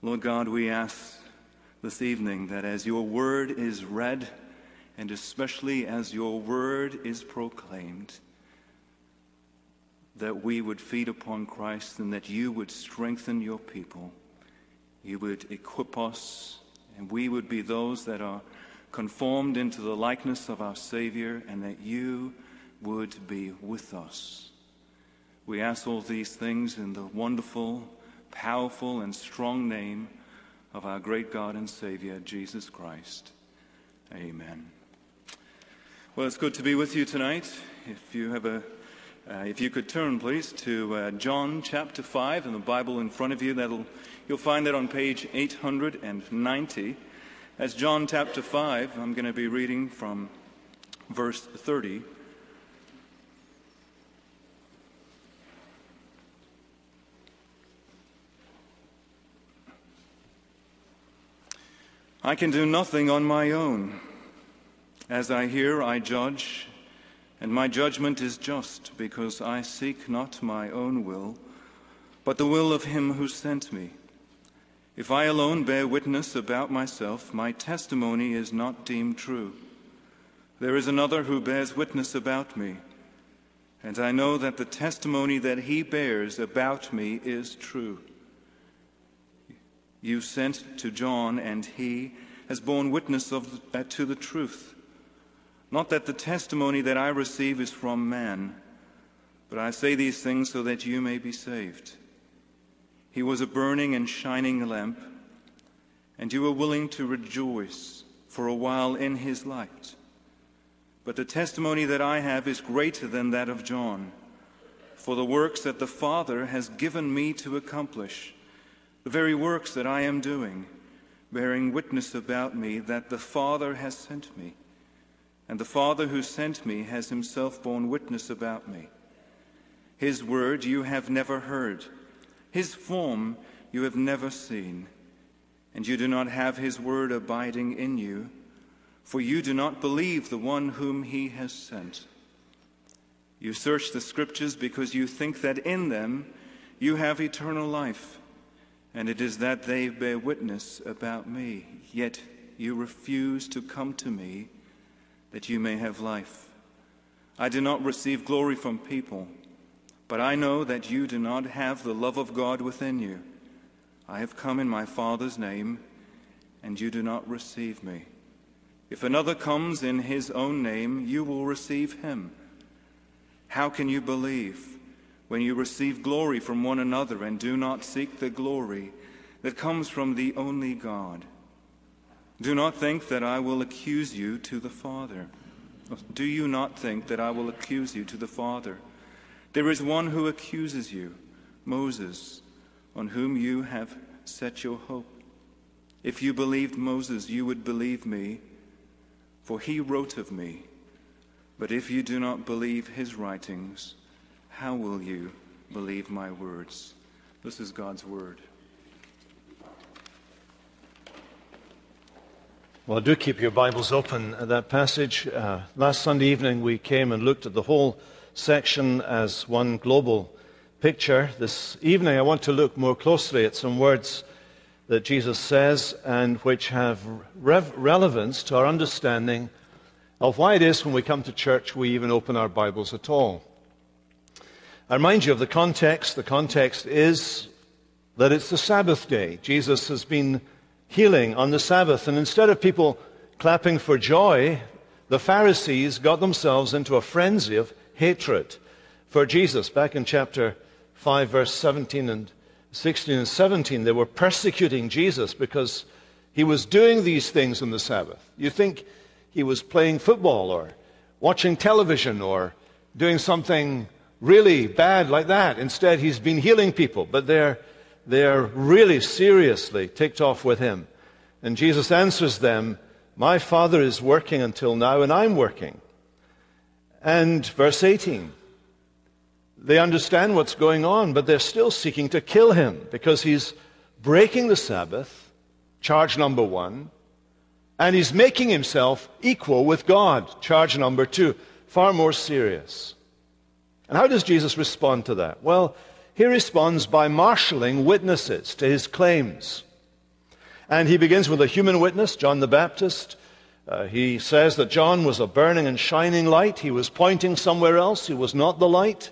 Lord God, we ask this evening that as your word is read, and especially as your word is proclaimed, that we would feed upon Christ and that you would strengthen your people. You would equip us, and we would be those that are conformed into the likeness of our Savior, and that you would be with us. We ask all these things in the wonderful, powerful, and strong name of our great God and Savior, Jesus Christ. Amen. Well, it's good to be with you tonight. If you have a uh, if you could turn, please, to uh, John chapter 5 in the Bible in front of you, that'll, you'll find that on page 890. As John chapter 5, I'm going to be reading from verse 30. I can do nothing on my own. As I hear, I judge and my judgment is just, because I seek not my own will, but the will of him who sent me. If I alone bear witness about myself, my testimony is not deemed true. There is another who bears witness about me, and I know that the testimony that he bears about me is true. You sent to John, and he has borne witness of, uh, to the truth. Not that the testimony that I receive is from man, but I say these things so that you may be saved. He was a burning and shining lamp, and you were willing to rejoice for a while in his light. But the testimony that I have is greater than that of John. For the works that the Father has given me to accomplish, the very works that I am doing, bearing witness about me that the Father has sent me. And the Father who sent me has himself borne witness about me. His word you have never heard, his form you have never seen, and you do not have his word abiding in you, for you do not believe the one whom he has sent. You search the scriptures because you think that in them you have eternal life, and it is that they bear witness about me. Yet you refuse to come to me that you may have life. I do not receive glory from people, but I know that you do not have the love of God within you. I have come in my Father's name, and you do not receive me. If another comes in his own name, you will receive him. How can you believe when you receive glory from one another and do not seek the glory that comes from the only God? Do not think that I will accuse you to the Father. Do you not think that I will accuse you to the Father? There is one who accuses you, Moses, on whom you have set your hope. If you believed Moses, you would believe me, for he wrote of me. But if you do not believe his writings, how will you believe my words? This is God's word. Well, do keep your Bibles open at that passage. Uh, last Sunday evening, we came and looked at the whole section as one global picture. This evening, I want to look more closely at some words that Jesus says and which have rev- relevance to our understanding of why it is when we come to church we even open our Bibles at all. I remind you of the context. The context is that it's the Sabbath day. Jesus has been healing on the Sabbath. And instead of people clapping for joy, the Pharisees got themselves into a frenzy of hatred for Jesus. Back in chapter 5, verse 17 and 16 and 17, they were persecuting Jesus because he was doing these things on the Sabbath. You think he was playing football or watching television or doing something really bad like that. Instead, he's been healing people, but they're they're really seriously ticked off with him. And Jesus answers them, My Father is working until now, and I'm working. And verse 18, they understand what's going on, but they're still seeking to kill him because he's breaking the Sabbath, charge number one, and he's making himself equal with God, charge number two, far more serious. And how does Jesus respond to that? Well, he responds by marshaling witnesses to his claims. And he begins with a human witness, John the Baptist. Uh, he says that John was a burning and shining light. He was pointing somewhere else. He was not the light.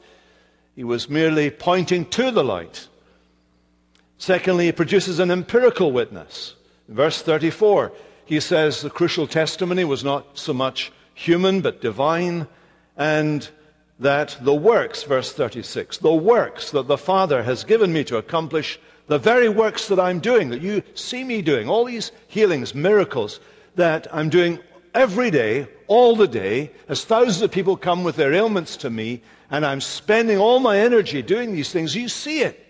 He was merely pointing to the light. Secondly, he produces an empirical witness. verse 34, he says the crucial testimony was not so much human but divine, and that the works, verse 36, the works that the Father has given me to accomplish, the very works that I'm doing, that you see me doing, all these healings, miracles that I'm doing every day, all the day, as thousands of people come with their ailments to me, and I'm spending all my energy doing these things, you see it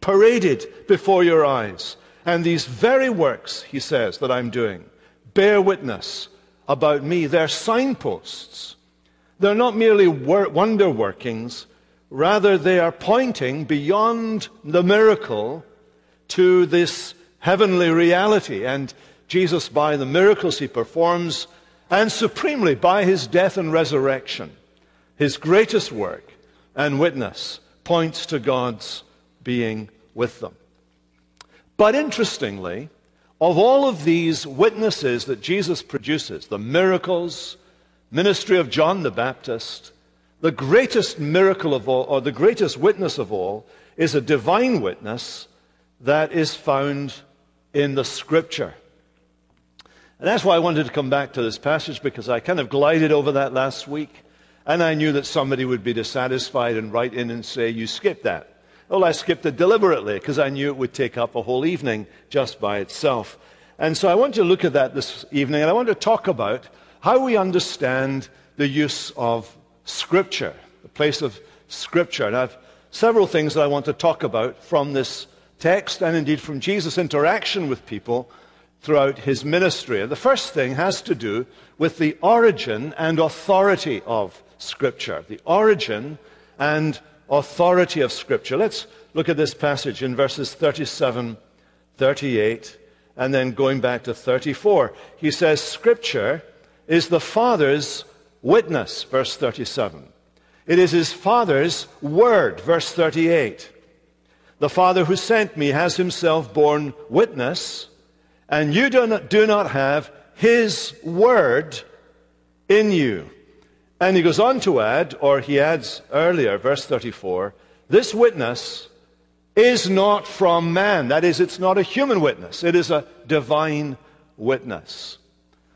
paraded before your eyes. And these very works, he says, that I'm doing, bear witness about me. They're signposts. They're not merely wonder workings, rather, they are pointing beyond the miracle to this heavenly reality. And Jesus, by the miracles he performs, and supremely by his death and resurrection, his greatest work and witness points to God's being with them. But interestingly, of all of these witnesses that Jesus produces, the miracles, ministry of John the Baptist, the greatest miracle of all, or the greatest witness of all, is a divine witness that is found in the Scripture. And that's why I wanted to come back to this passage because I kind of glided over that last week. And I knew that somebody would be dissatisfied and write in and say, You skipped that. Well, I skipped it deliberately because I knew it would take up a whole evening just by itself. And so I want to look at that this evening and I want to talk about how we understand the use of Scripture, the place of Scripture. And I have several things that I want to talk about from this text and indeed from Jesus' interaction with people throughout his ministry. And the first thing has to do with the origin and authority of Scripture. The origin and authority of Scripture. Let's look at this passage in verses 37, 38, and then going back to 34. He says, Scripture is the Father's witness, verse 37. It is his Father's word, verse 38. The Father who sent me has himself borne witness, and you do not, do not have his word in you. And he goes on to add, or he adds earlier, verse 34, this witness is not from man. That is, it's not a human witness, it is a divine witness.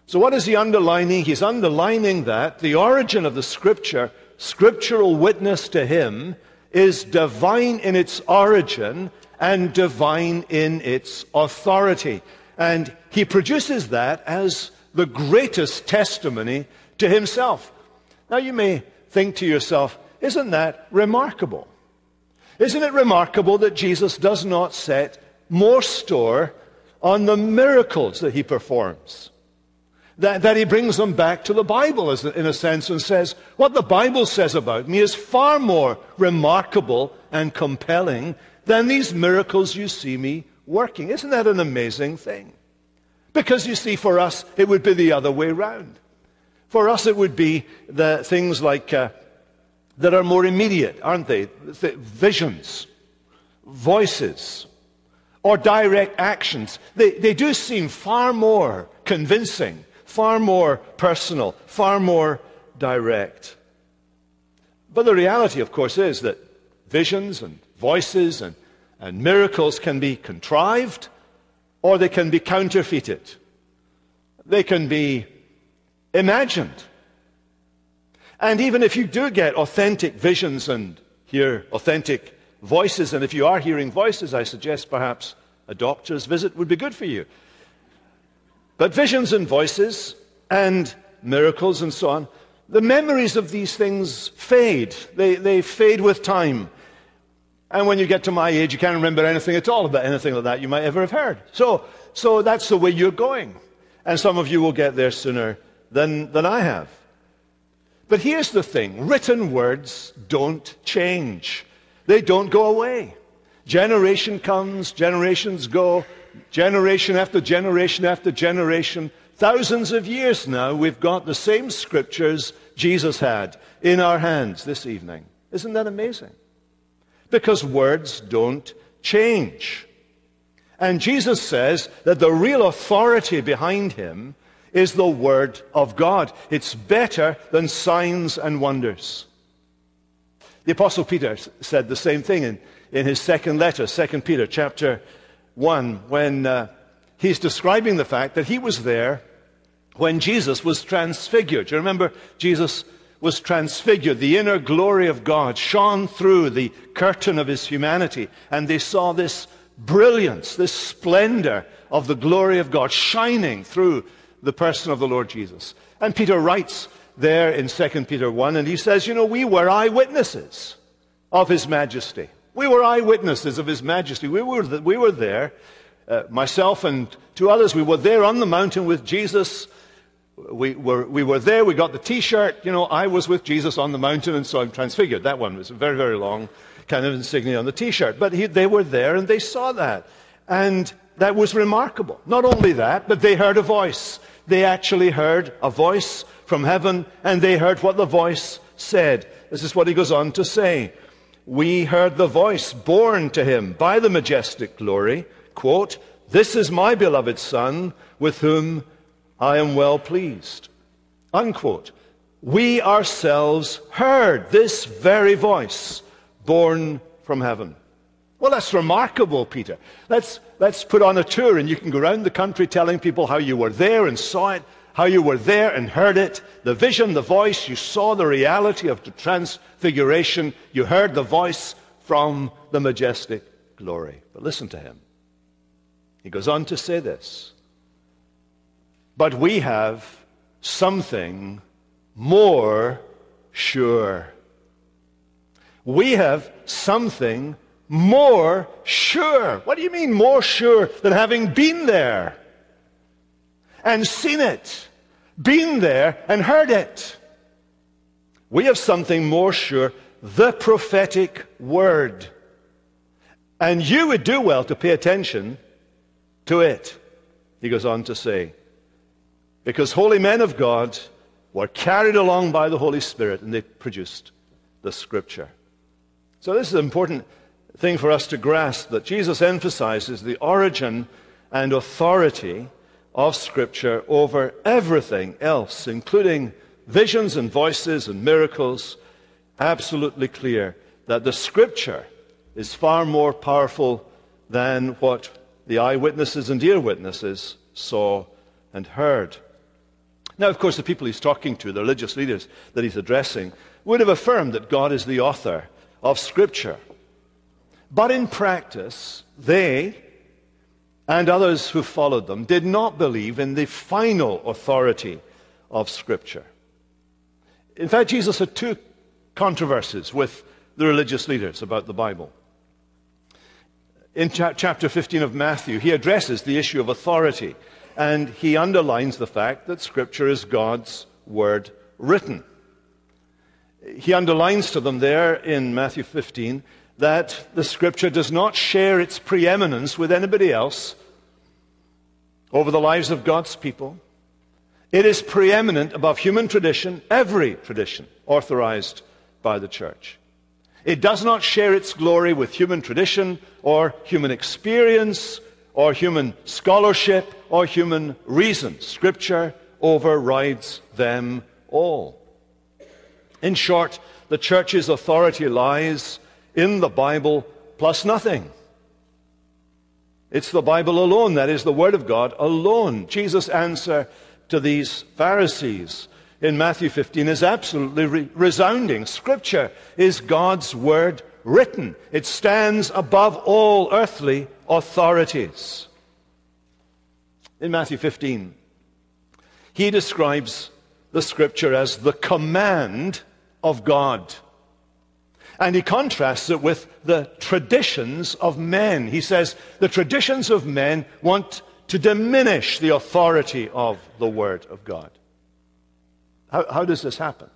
So, what is he underlining? He's underlining that the origin of the scripture, scriptural witness to him, is divine in its origin and divine in its authority. And he produces that as the greatest testimony to himself. Now, you may think to yourself, isn't that remarkable? Isn't it remarkable that Jesus does not set more store on the miracles that he performs? That, that he brings them back to the Bible, in a sense, and says, What the Bible says about me is far more remarkable and compelling than these miracles you see me working. Isn't that an amazing thing? Because you see, for us, it would be the other way round. For us, it would be the things like uh, that are more immediate, aren't they? The visions, voices, or direct actions. They, they do seem far more convincing, far more personal, far more direct. But the reality, of course, is that visions and voices and, and miracles can be contrived or they can be counterfeited. They can be imagined. And even if you do get authentic visions and hear authentic voices, and if you are hearing voices, I suggest perhaps a doctor's visit would be good for you. But visions and voices and miracles and so on, the memories of these things fade. They, they fade with time. And when you get to my age, you can't remember anything at all about anything like that you might ever have heard. So, so that's the way you're going. And some of you will get there sooner than, than I have. But here's the thing written words don't change, they don't go away. Generation comes, generations go, generation after generation after generation. Thousands of years now, we've got the same scriptures Jesus had in our hands this evening. Isn't that amazing? Because words don't change. And Jesus says that the real authority behind him is the Word of God. It's better than signs and wonders. The Apostle Peter said the same thing in, in his second letter, 2 Peter chapter 1, when uh, he's describing the fact that he was there when Jesus was transfigured. You remember Jesus was transfigured. The inner glory of God shone through the curtain of his humanity, and they saw this brilliance, this splendor of the glory of God shining through the person of the Lord Jesus. And Peter writes there in 2 Peter 1, and he says, You know, we were eyewitnesses of his majesty. We were eyewitnesses of his majesty. We were, we were there, uh, myself and two others, we were there on the mountain with Jesus. We were, we were there, we got the t shirt. You know, I was with Jesus on the mountain, and so I'm transfigured. That one was a very, very long kind of insignia on the t shirt. But he, they were there and they saw that. And that was remarkable. Not only that, but they heard a voice. They actually heard a voice from heaven and they heard what the voice said. This is what he goes on to say. We heard the voice borne to him by the majestic glory. Quote, This is my beloved Son with whom I am well pleased. Unquote. We ourselves heard this very voice borne from heaven. Well, that's remarkable, Peter. Let's, let's put on a tour and you can go around the country telling people how you were there and saw it, how you were there and heard it, the vision, the voice, you saw the reality of the transfiguration, you heard the voice from the majestic glory. But listen to him. He goes on to say this. But we have something more sure we have something more sure. What do you mean more sure than having been there and seen it, been there and heard it? We have something more sure, the prophetic word. And you would do well to pay attention to it, he goes on to say. Because holy men of God were carried along by the Holy Spirit and they produced the scripture. So, this is an important thing for us to grasp that Jesus emphasizes the origin and authority of Scripture over everything else, including visions and voices and miracles. Absolutely clear that the Scripture is far more powerful than what the eyewitnesses and ear witnesses saw and heard. Now, of course, the people he's talking to, the religious leaders that he's addressing, would have affirmed that God is the author of Scripture. But in practice, they and others who followed them did not believe in the final authority of Scripture. In fact, Jesus had two controversies with the religious leaders about the Bible. In cha- chapter 15 of Matthew, he addresses the issue of authority and he underlines the fact that Scripture is God's Word written he underlines to them there in Matthew 15 that the scripture does not share its preeminence with anybody else over the lives of God's people. It is preeminent above human tradition, every tradition authorized by the church. It does not share its glory with human tradition or human experience or human scholarship or human reason. Scripture overrides them all. In short, the church's authority lies in the Bible plus nothing. It's the Bible alone, that is, the Word of God alone. Jesus' answer to these Pharisees in Matthew 15 is absolutely re- resounding. Scripture is God's Word written, it stands above all earthly authorities. In Matthew 15, he describes the Scripture as the command of God. And he contrasts it with the traditions of men. He says the traditions of men want to diminish the authority of the Word of God. How, how does this happen?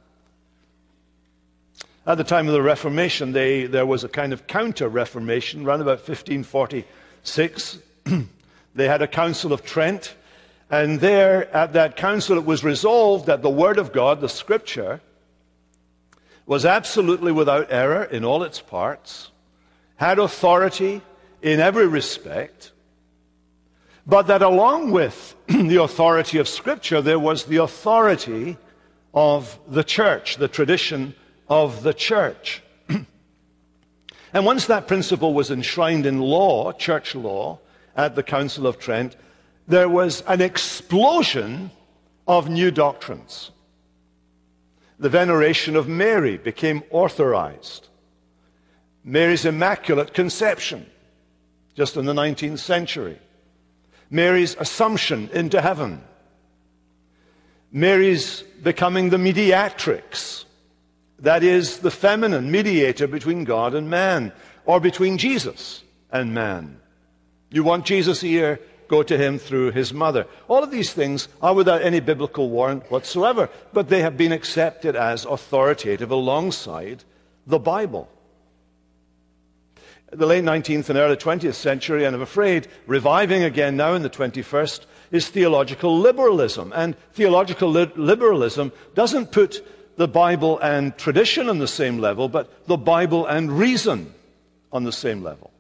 At the time of the Reformation, they, there was a kind of counter Reformation, around about 1546. they had a Council of Trent, and there at that council it was resolved that the Word of God, the Scripture, was absolutely without error in all its parts, had authority in every respect, But that along with the authority of Scripture, there was the authority of the church, the tradition of the church. and once that principle was enshrined in law, church law, at the Council of Trent, there was an explosion of new doctrines. The veneration of Mary became authorized. Mary's Immaculate Conception, just in the 19th century. Mary's Assumption into heaven. Mary's becoming the mediatrix, that is, the feminine mediator between God and man, or between Jesus and man. You want Jesus here, go to him through his mother. All of these things are without any biblical warrant whatsoever, but they have been accepted as authoritative alongside the Bible. The late 19th and early 20th century, and I'm afraid reviving again now in the 21st, is theological liberalism. And theological li- liberalism doesn't put the Bible and tradition on the same level, but the Bible and reason on the same level.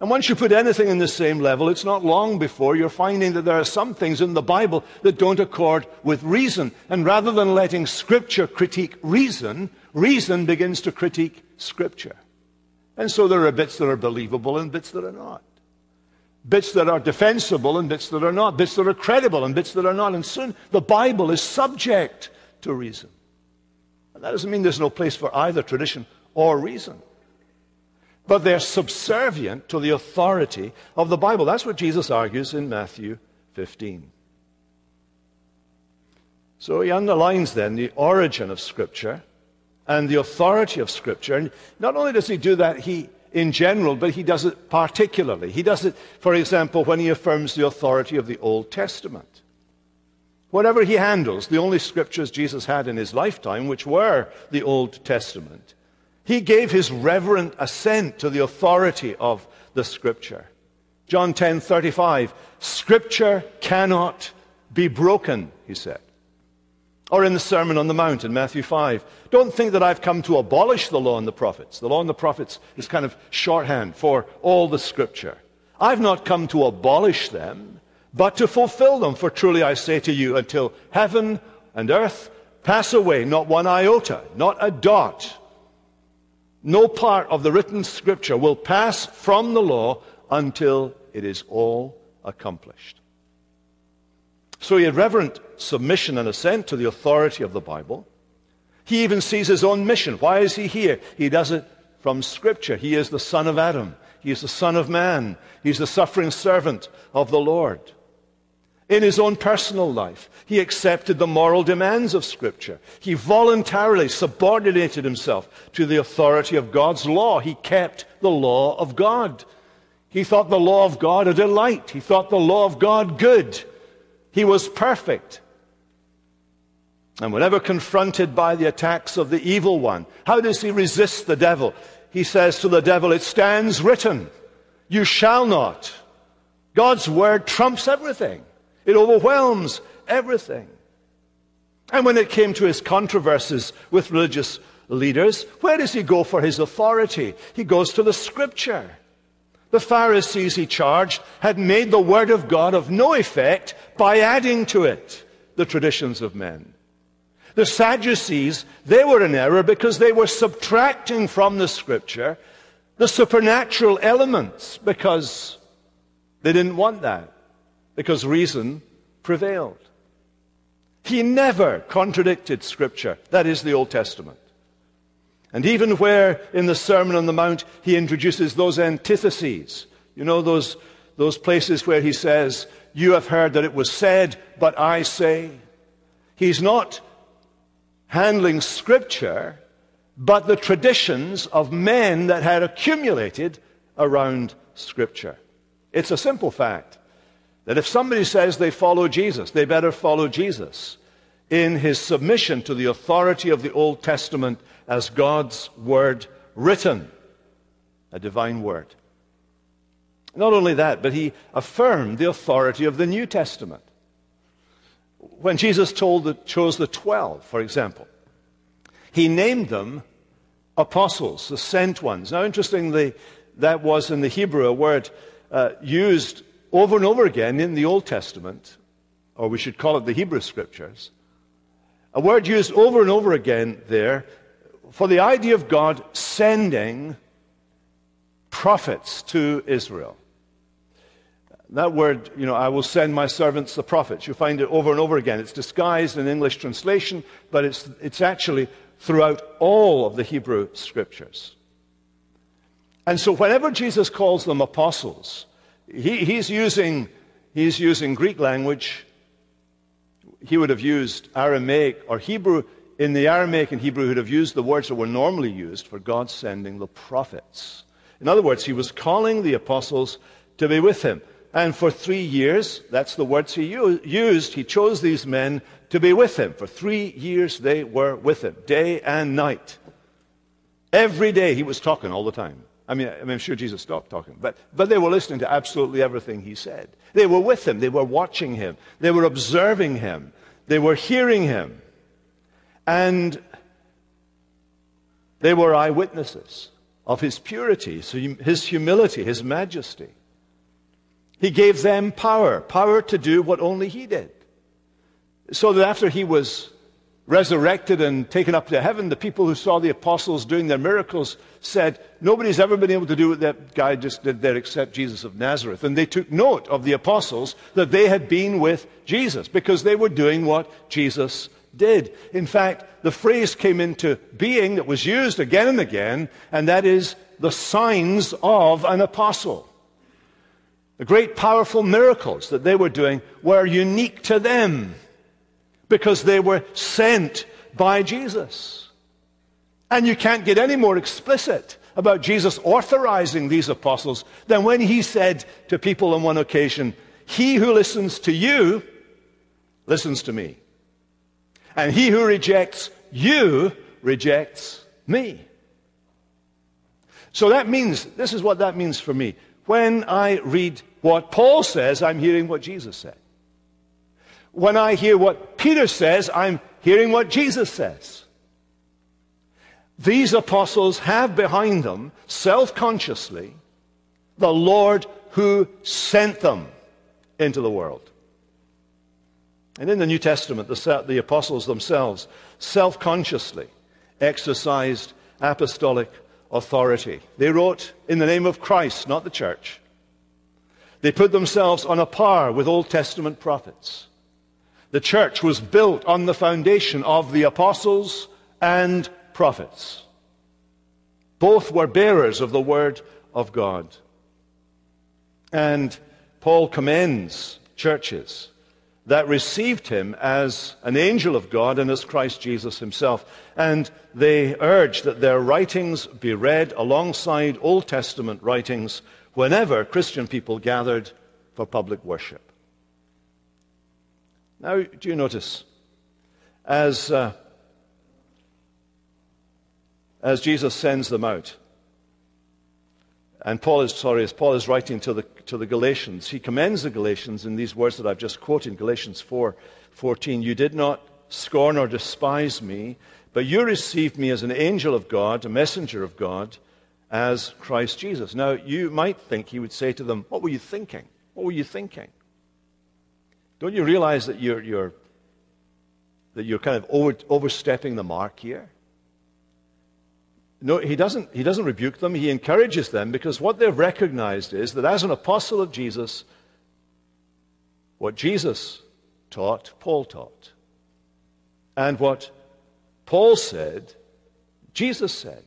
And once you put anything in the same level, it's not long before you're finding that there are some things in the Bible that don't accord with reason. And rather than letting Scripture critique reason, reason begins to critique Scripture. And so there are bits that are believable and bits that are not. Bits that are defensible and bits that are not. Bits that are credible and bits that are not. And soon the Bible is subject to reason. And that doesn't mean there's no place for either tradition or reason but they're subservient to the authority of the Bible. That's what Jesus argues in Matthew 15. So he underlines then the origin of Scripture and the authority of Scripture. And not only does he do that he, in general, but he does it particularly. He does it, for example, when he affirms the authority of the Old Testament. Whatever he handles, the only scriptures Jesus had in his lifetime, which were the Old Testament, he gave his reverent assent to the authority of the scripture. John 10:35, scripture cannot be broken, he said. Or in the Sermon on the Mount in Matthew 5, don't think that I've come to abolish the law and the prophets. The law and the prophets is kind of shorthand for all the scripture. I've not come to abolish them, but to fulfill them. For truly I say to you, until heaven and earth pass away, not one iota, not a dot no part of the written scripture will pass from the law until it is all accomplished. So he had reverent submission and assent to the authority of the Bible. He even sees his own mission. Why is he here? He does it from Scripture. He is the Son of Adam. He is the Son of Man. He's the suffering servant of the Lord. In his own personal life, he accepted the moral demands of Scripture. He voluntarily subordinated himself to the authority of God's law. He kept the law of God. He thought the law of God a delight. He thought the law of God good. He was perfect. And whenever confronted by the attacks of the evil one, how does he resist the devil? He says to the devil, It stands written, you shall not. God's word trumps everything. It overwhelms everything. And when it came to his controversies with religious leaders, where does he go for his authority? He goes to the scripture. The Pharisees, he charged, had made the word of God of no effect by adding to it the traditions of men. The Sadducees, they were in error because they were subtracting from the scripture the supernatural elements because they didn't want that because reason prevailed. He never contradicted Scripture. That is the Old Testament. And even where in the Sermon on the Mount he introduces those antitheses, you know, those, those places where he says, You have heard that it was said, but I say. He's not handling Scripture, but the traditions of men that had accumulated around Scripture. It's a simple fact. That if somebody says they follow Jesus, they better follow Jesus in his submission to the authority of the Old Testament as God's word written, a divine word. Not only that, but he affirmed the authority of the New Testament. When Jesus the, chose the twelve, for example, he named them apostles, the sent ones. Now, interestingly, that was in the Hebrew a word uh, used over and over again in the Old Testament, or we should call it the Hebrew Scriptures, a word used over and over again there for the idea of God sending prophets to Israel. That word, you know, I will send my servants the prophets. You find it over and over again. It's disguised in English translation, but it's, it's actually throughout all of the Hebrew scriptures. And so whenever Jesus calls them apostles, he, he's, using, he's using Greek language. He would have used Aramaic or Hebrew. In the Aramaic and Hebrew, he would have used the words that were normally used for God sending the prophets. In other words, he was calling the apostles to be with him. And for three years, that's the words he used, he chose these men to be with him. For three years, they were with him, day and night. Every day, he was talking all the time. I mean, I am sure Jesus stopped talking, but, but they were listening to absolutely everything he said. They were with him, they were watching him, they were observing him, they were hearing him, and they were eyewitnesses of his purity, his humility, his majesty. He gave them power, power to do what only He did. So that after He was resurrected and taken up to heaven, the people who saw the apostles doing their miracles said, Nobody's ever been able to do what that guy just did there except Jesus of Nazareth. And they took note of the apostles that they had been with Jesus because they were doing what Jesus did. In fact, the phrase came into being that was used again and again, and that is the signs of an apostle. The great powerful miracles that they were doing were unique to them because they were sent by Jesus. And you can't get any more explicit about Jesus authorizing these apostles than when he said to people on one occasion, He who listens to you listens to me. And he who rejects you rejects me. So that means, this is what that means for me. When I read what Paul says, I'm hearing what Jesus said. When I hear what Peter says, I'm hearing what Jesus says. These apostles have behind them, self consciously, the Lord who sent them into the world. And in the New Testament, the, the apostles themselves self consciously exercised apostolic authority. They wrote in the name of Christ, not the church. They put themselves on a par with Old Testament prophets. The church was built on the foundation of the apostles and prophets. Both were bearers of the word of God. And Paul commends churches that received him as an angel of God and as Christ Jesus himself. And they urge that their writings be read alongside Old Testament writings whenever Christian people gathered for public worship. Now, do you notice, as, uh, as Jesus sends them out, and Paul is, sorry, as Paul is writing to the, to the Galatians, he commends the Galatians in these words that I've just quoted, Galatians 4 14. You did not scorn or despise me, but you received me as an angel of God, a messenger of God as Christ Jesus. Now, you might think he would say to them, What were you thinking? What were you thinking? Don't you realize that you're, you're that you're kind of over, overstepping the mark here? No, he doesn't, he doesn't rebuke them. He encourages them because what they've recognized is that as an apostle of Jesus, what Jesus taught, Paul taught. And what Paul said, Jesus said.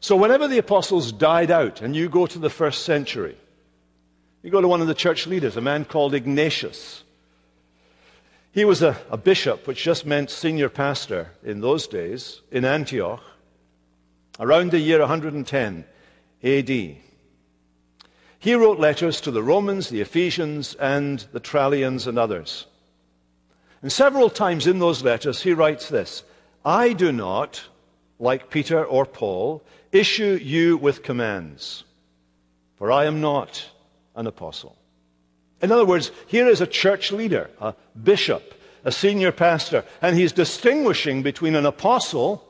So, whenever the apostles died out, and you go to the first century, you go to one of the church leaders, a man called Ignatius. He was a, a bishop, which just meant senior pastor in those days, in Antioch, around the year 110 AD. He wrote letters to the Romans, the Ephesians, and the Trallians, and others. And several times in those letters, he writes this I do not, like Peter or Paul, issue you with commands, for I am not an apostle. In other words, here is a church leader, a bishop, a senior pastor, and he's distinguishing between an apostle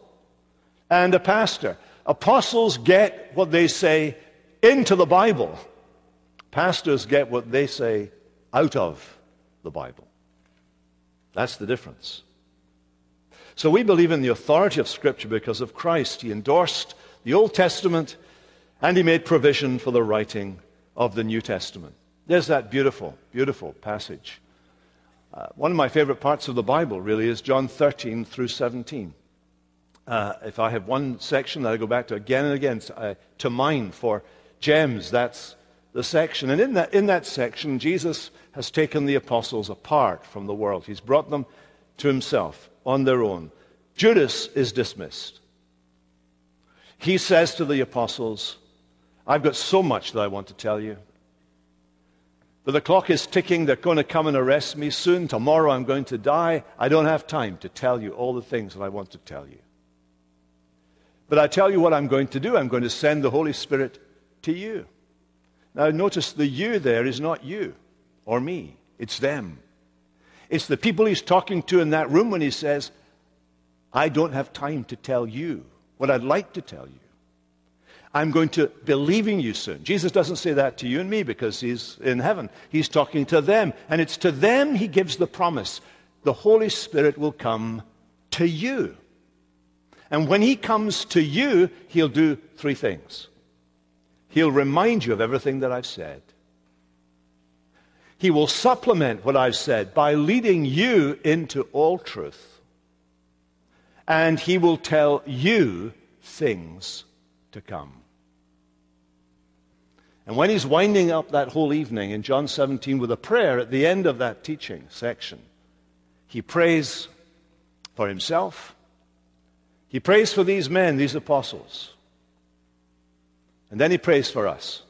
and a pastor. Apostles get what they say into the Bible. Pastors get what they say out of the Bible. That's the difference. So we believe in the authority of Scripture because of Christ. He endorsed the Old Testament and he made provision for the writing of the New Testament. There's that beautiful, beautiful passage. Uh, one of my favorite parts of the Bible really is John 13 through 17. Uh, if I have one section that I go back to again and again uh, to mine for gems, that's the section. And in that, in that section, Jesus has taken the apostles apart from the world. He's brought them to himself on their own. Judas is dismissed. He says to the apostles, I've got so much that I want to tell you. But the clock is ticking. They're going to come and arrest me soon. Tomorrow I'm going to die. I don't have time to tell you all the things that I want to tell you. But I tell you what I'm going to do. I'm going to send the Holy Spirit to you. Now, notice the you there is not you or me, it's them. It's the people he's talking to in that room when he says, I don't have time to tell you what I'd like to tell you. I'm going to be leaving you soon. Jesus doesn't say that to you and me because he's in heaven. He's talking to them. And it's to them he gives the promise the Holy Spirit will come to you. And when he comes to you, he'll do three things. He'll remind you of everything that I've said. He will supplement what I've said by leading you into all truth. And he will tell you things to come. And when he's winding up that whole evening in John 17 with a prayer at the end of that teaching section, he prays for himself. He prays for these men, these apostles. And then he prays for us.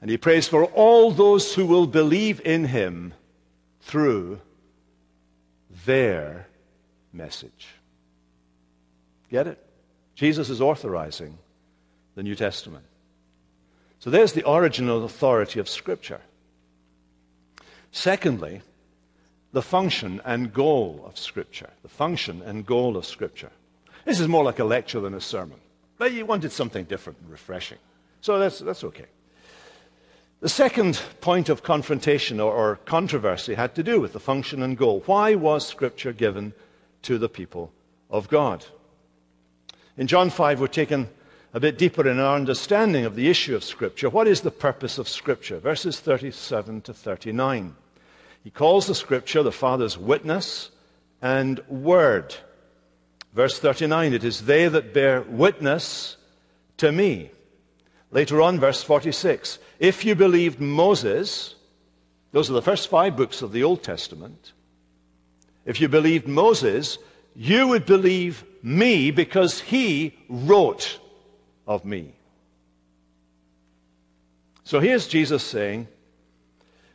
And he prays for all those who will believe in him through their message. Get it? Jesus is authorizing the New Testament. So there's the original authority of Scripture. Secondly, the function and goal of Scripture. The function and goal of Scripture. This is more like a lecture than a sermon. But you wanted something different and refreshing. So that's, that's okay. The second point of confrontation or, or controversy had to do with the function and goal. Why was Scripture given to the people of God? In John 5, we're taken a bit deeper in our understanding of the issue of Scripture. What is the purpose of Scripture? Verses 37 to 39. He calls the Scripture the Father's witness and word. Verse 39 It is they that bear witness to me. Later on, verse 46 If you believed Moses, those are the first five books of the Old Testament. If you believed Moses, you would believe me because he wrote of me. So here's Jesus saying,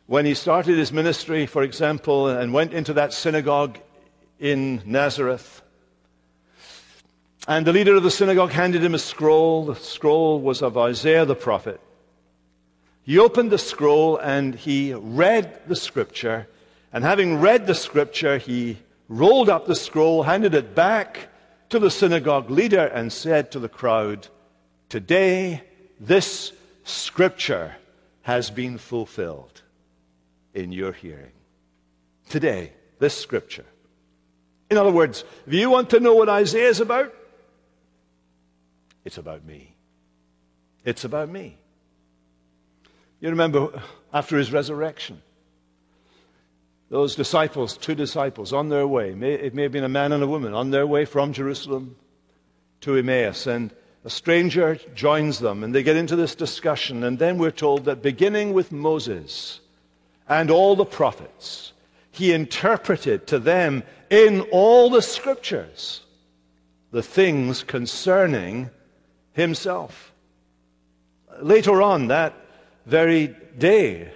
when he started his ministry, for example, and went into that synagogue in Nazareth, and the leader of the synagogue handed him a scroll. The scroll was of Isaiah the prophet. He opened the scroll and he read the scripture. And having read the scripture, he rolled up the scroll, handed it back to the synagogue leader, and said to the crowd, Today, this scripture has been fulfilled in your hearing. Today, this scripture. In other words, if you want to know what Isaiah is about, it's about me. It's about me. You remember after his resurrection, those disciples, two disciples, on their way, it may have been a man and a woman, on their way from Jerusalem to Emmaus, and a stranger joins them, and they get into this discussion, and then we're told that beginning with Moses and all the prophets, he interpreted to them in all the scriptures the things concerning himself. Later on that very day,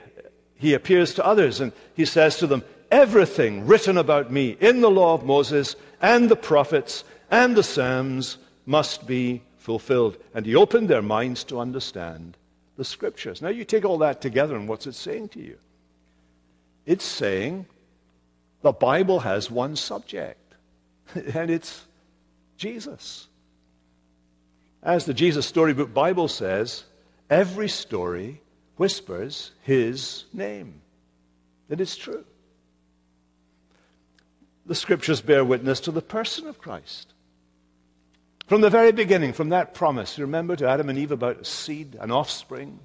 he appears to others and he says to them, Everything written about me in the law of Moses and the prophets and the Psalms must be fulfilled. And he opened their minds to understand the scriptures. Now you take all that together, and what's it saying to you? It's saying the Bible has one subject, and it's Jesus. As the Jesus Storybook Bible says, every story whispers his name. It is true. The scriptures bear witness to the person of Christ. From the very beginning, from that promise, you remember to Adam and Eve about a seed, an offspring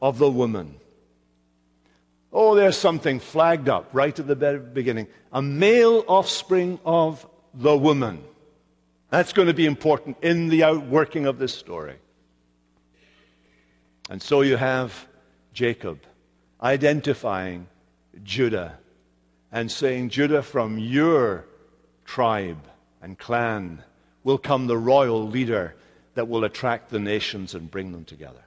of the woman. Oh, there's something flagged up right at the very beginning. A male offspring of the woman. That's going to be important in the outworking of this story. And so you have Jacob identifying Judah and saying, Judah, from your tribe and clan will come the royal leader that will attract the nations and bring them together.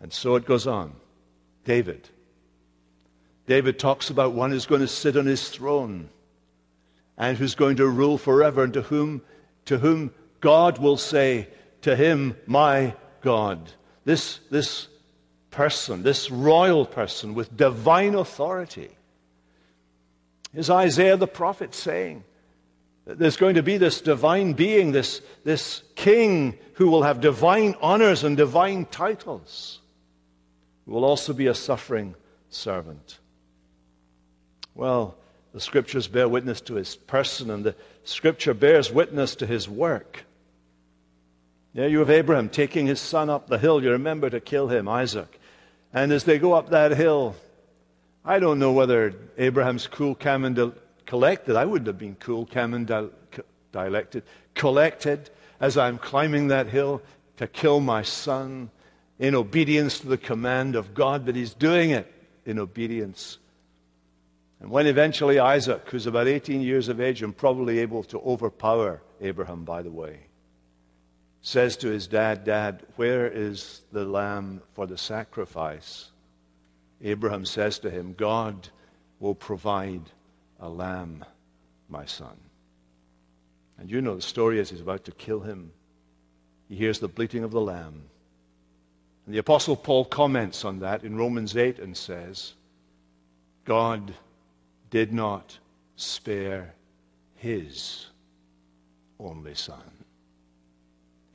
And so it goes on. David. David talks about one who's going to sit on his throne and who's going to rule forever and to whom, to whom God will say, To him, my God. This, this person, this royal person with divine authority, is Isaiah the prophet saying, that there's going to be this divine being, this, this king who will have divine honors and divine titles who will also be a suffering servant. Well, the scriptures bear witness to his person, and the scripture bears witness to his work. Yeah, you have Abraham taking his son up the hill. You remember to kill him, Isaac. And as they go up that hill, I don't know whether Abraham's cool, calm, and collected. I wouldn't have been cool, calm, and dialected. Collected as I'm climbing that hill to kill my son in obedience to the command of God, but he's doing it in obedience. And when eventually Isaac, who's about 18 years of age and probably able to overpower Abraham, by the way, says to his dad, Dad, where is the lamb for the sacrifice? Abraham says to him, God will provide a lamb, my son. And you know the story as he's about to kill him. He hears the bleating of the lamb. And the Apostle Paul comments on that in Romans 8 and says, God did not spare his only son.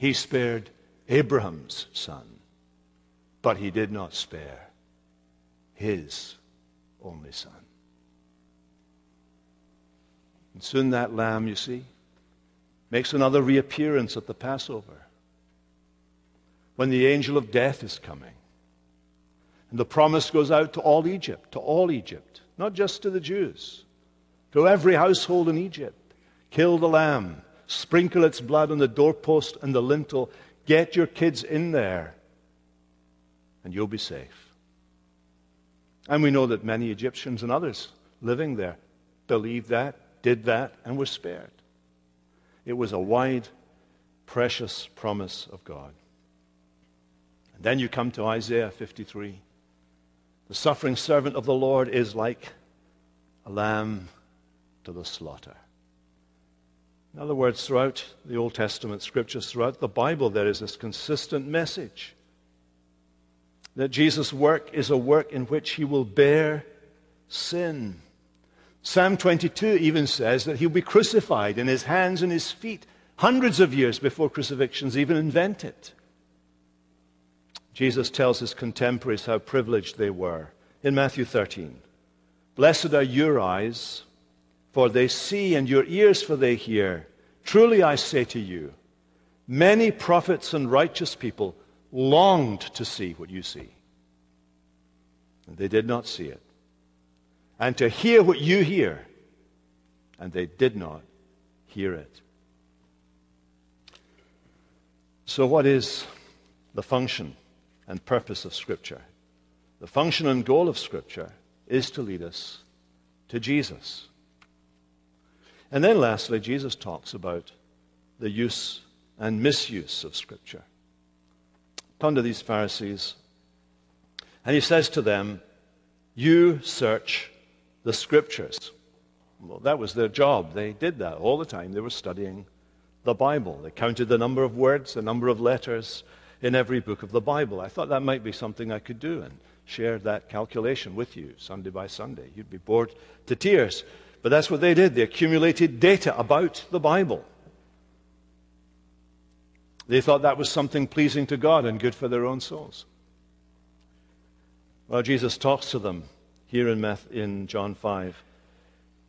He spared Abraham's son, but he did not spare his only son. And soon that lamb, you see, makes another reappearance at the Passover when the angel of death is coming. And the promise goes out to all Egypt, to all Egypt, not just to the Jews, to every household in Egypt. Kill the lamb, sprinkle its blood on the doorpost and the lintel, get your kids in there, and you'll be safe. And we know that many Egyptians and others living there believed that, did that, and were spared. It was a wide, precious promise of God. And then you come to Isaiah 53. The suffering servant of the Lord is like a lamb to the slaughter. In other words, throughout the Old Testament scriptures, throughout the Bible, there is this consistent message that Jesus' work is a work in which he will bear sin. Psalm 22 even says that he'll be crucified in his hands and his feet hundreds of years before crucifixions even invented. Jesus tells his contemporaries how privileged they were in Matthew 13. Blessed are your eyes, for they see, and your ears, for they hear. Truly I say to you, many prophets and righteous people longed to see what you see, and they did not see it, and to hear what you hear, and they did not hear it. So, what is the function and purpose of Scripture. The function and goal of Scripture is to lead us to Jesus. And then, lastly, Jesus talks about the use and misuse of Scripture. Turn to these Pharisees, and he says to them, You search the Scriptures. Well, that was their job. They did that all the time. They were studying the Bible. They counted the number of words, the number of letters, in every book of the Bible. I thought that might be something I could do and share that calculation with you Sunday by Sunday. You'd be bored to tears. But that's what they did. They accumulated data about the Bible. They thought that was something pleasing to God and good for their own souls. Well, Jesus talks to them here in, in John 5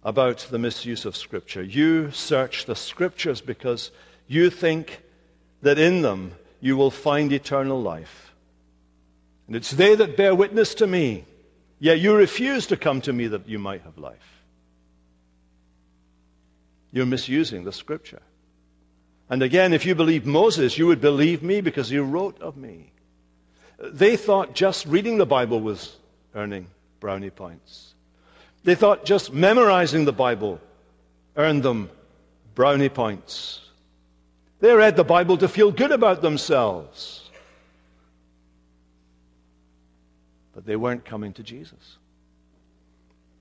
about the misuse of Scripture. You search the Scriptures because you think that in them you will find eternal life. And it's they that bear witness to me, yet you refuse to come to me that you might have life. You're misusing the Scripture. And again, if you believe Moses, you would believe me because he wrote of me. They thought just reading the Bible was earning brownie points. They thought just memorizing the Bible earned them brownie points. They read the Bible to feel good about themselves. But they weren't coming to Jesus.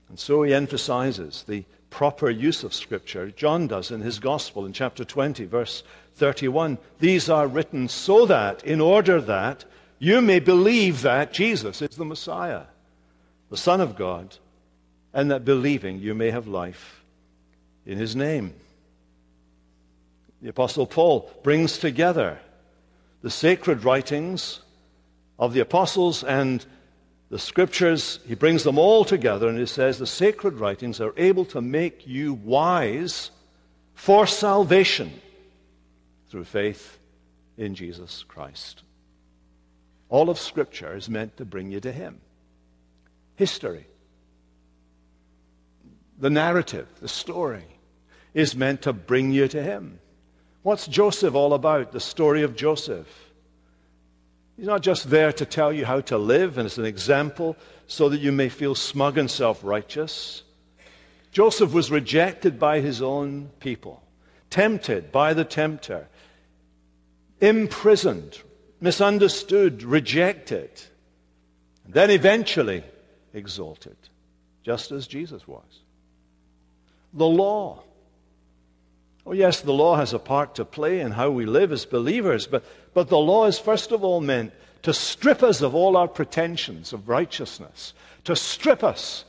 And so he emphasizes the proper use of Scripture. John does in his Gospel in chapter 20, verse 31. These are written so that, in order that, you may believe that Jesus is the Messiah, the Son of God, and that believing you may have life in his name. The Apostle Paul brings together the sacred writings of the apostles and the scriptures, he brings them all together and he says the sacred writings are able to make you wise for salvation through faith in Jesus Christ. All of Scripture is meant to bring you to Him. History, the narrative, the story, is meant to bring you to Him. What's Joseph all about? The story of Joseph. He's not just there to tell you how to live and as an example so that you may feel smug and self righteous. Joseph was rejected by his own people, tempted by the tempter, imprisoned, misunderstood, rejected, and then eventually exalted, just as Jesus was. The law Oh, yes, the law has a part to play in how we live as believers, but, but the law is first of all meant to strip us of all our pretensions of righteousness, to strip us.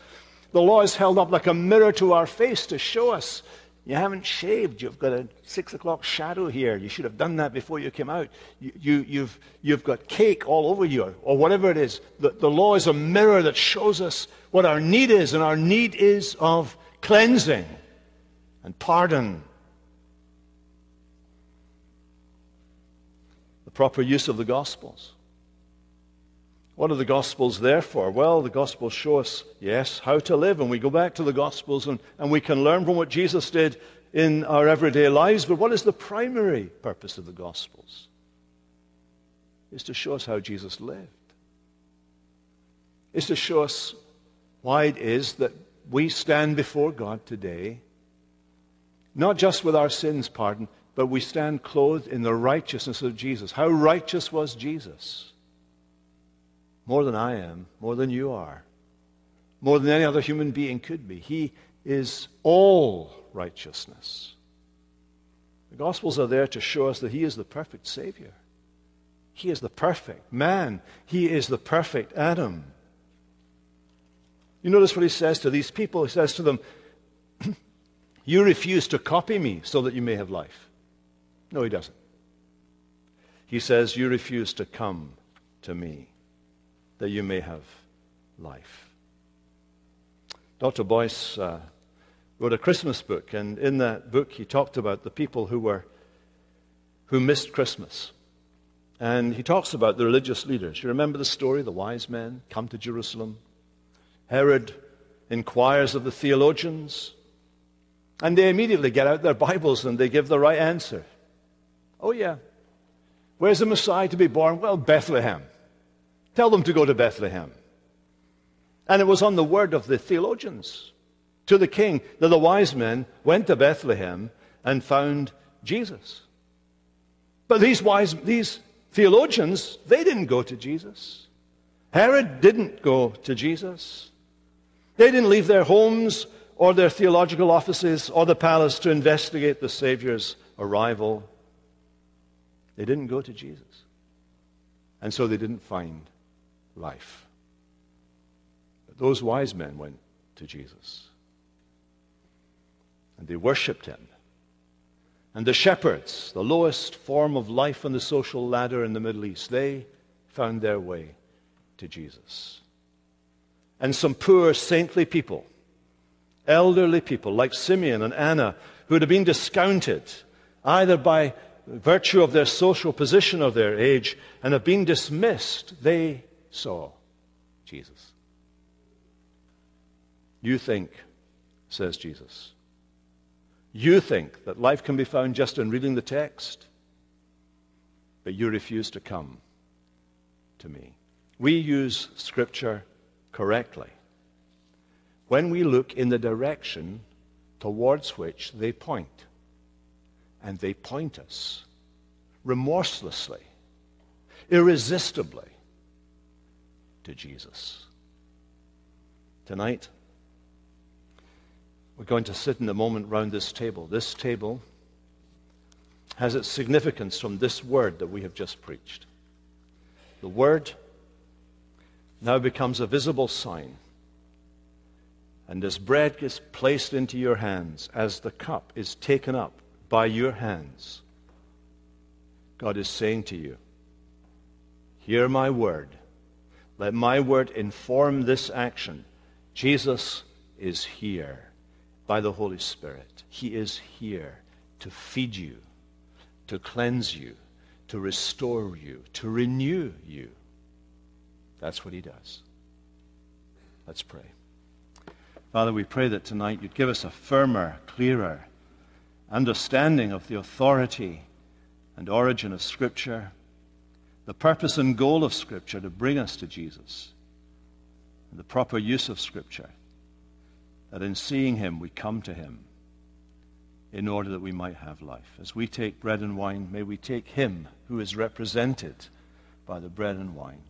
The law is held up like a mirror to our face to show us you haven't shaved. You've got a six o'clock shadow here. You should have done that before you came out. You, you, you've, you've got cake all over you, or whatever it is. The, the law is a mirror that shows us what our need is, and our need is of cleansing and pardon proper use of the Gospels. What are the Gospels there for? Well, the Gospels show us, yes, how to live. And we go back to the Gospels and, and we can learn from what Jesus did in our everyday lives. But what is the primary purpose of the Gospels? Is to show us how Jesus lived. Is to show us why it is that we stand before God today, not just with our sins pardoned, but we stand clothed in the righteousness of Jesus. How righteous was Jesus? More than I am, more than you are, more than any other human being could be. He is all righteousness. The Gospels are there to show us that He is the perfect Savior. He is the perfect man. He is the perfect Adam. You notice what He says to these people? He says to them, You refuse to copy me so that you may have life. No, he doesn't. He says, You refuse to come to me that you may have life. Dr. Boice uh, wrote a Christmas book, and in that book he talked about the people who were who missed Christmas. And he talks about the religious leaders. You remember the story? The wise men come to Jerusalem. Herod inquires of the theologians, and they immediately get out their Bibles and they give the right answer. Oh, yeah. Where's the Messiah to be born? Well, Bethlehem. Tell them to go to Bethlehem. And it was on the word of the theologians to the king that the wise men went to Bethlehem and found Jesus. But these wise, these theologians, they didn't go to Jesus. Herod didn't go to Jesus. They didn't leave their homes or their theological offices or the palace to investigate the Savior's arrival. They didn't go to Jesus. And so they didn't find life. But those wise men went to Jesus. And they worshiped him. And the shepherds, the lowest form of life on the social ladder in the Middle East, they found their way to Jesus. And some poor, saintly people, elderly people like Simeon and Anna, who had been discounted either by virtue of their social position or their age and have been dismissed, they saw Jesus. You think, says Jesus, you think that life can be found just in reading the text, but you refuse to come to me. We use Scripture correctly when we look in the direction towards which they point. And they point us remorselessly, irresistibly to Jesus. Tonight, we're going to sit in a moment round this table. This table has its significance from this word that we have just preached. The word now becomes a visible sign. And as bread is placed into your hands, as the cup is taken up by your hands, God is saying to you, Hear my word. Let my word inform this action. Jesus is here by the Holy Spirit. He is here to feed you, to cleanse you, to restore you, to renew you. That's what He does. Let's pray. Father, we pray that tonight you'd give us a firmer, clearer understanding of the authority and origin of Scripture, the purpose and goal of Scripture to bring us to Jesus, and the proper use of Scripture that in seeing him we come to him in order that we might have life. As we take bread and wine, may we take him who is represented by the bread and wine.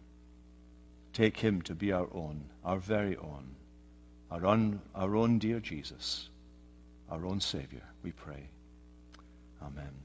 Take him to be our own, our very own, our own, our own dear Jesus, our own Savior, we pray. Amen.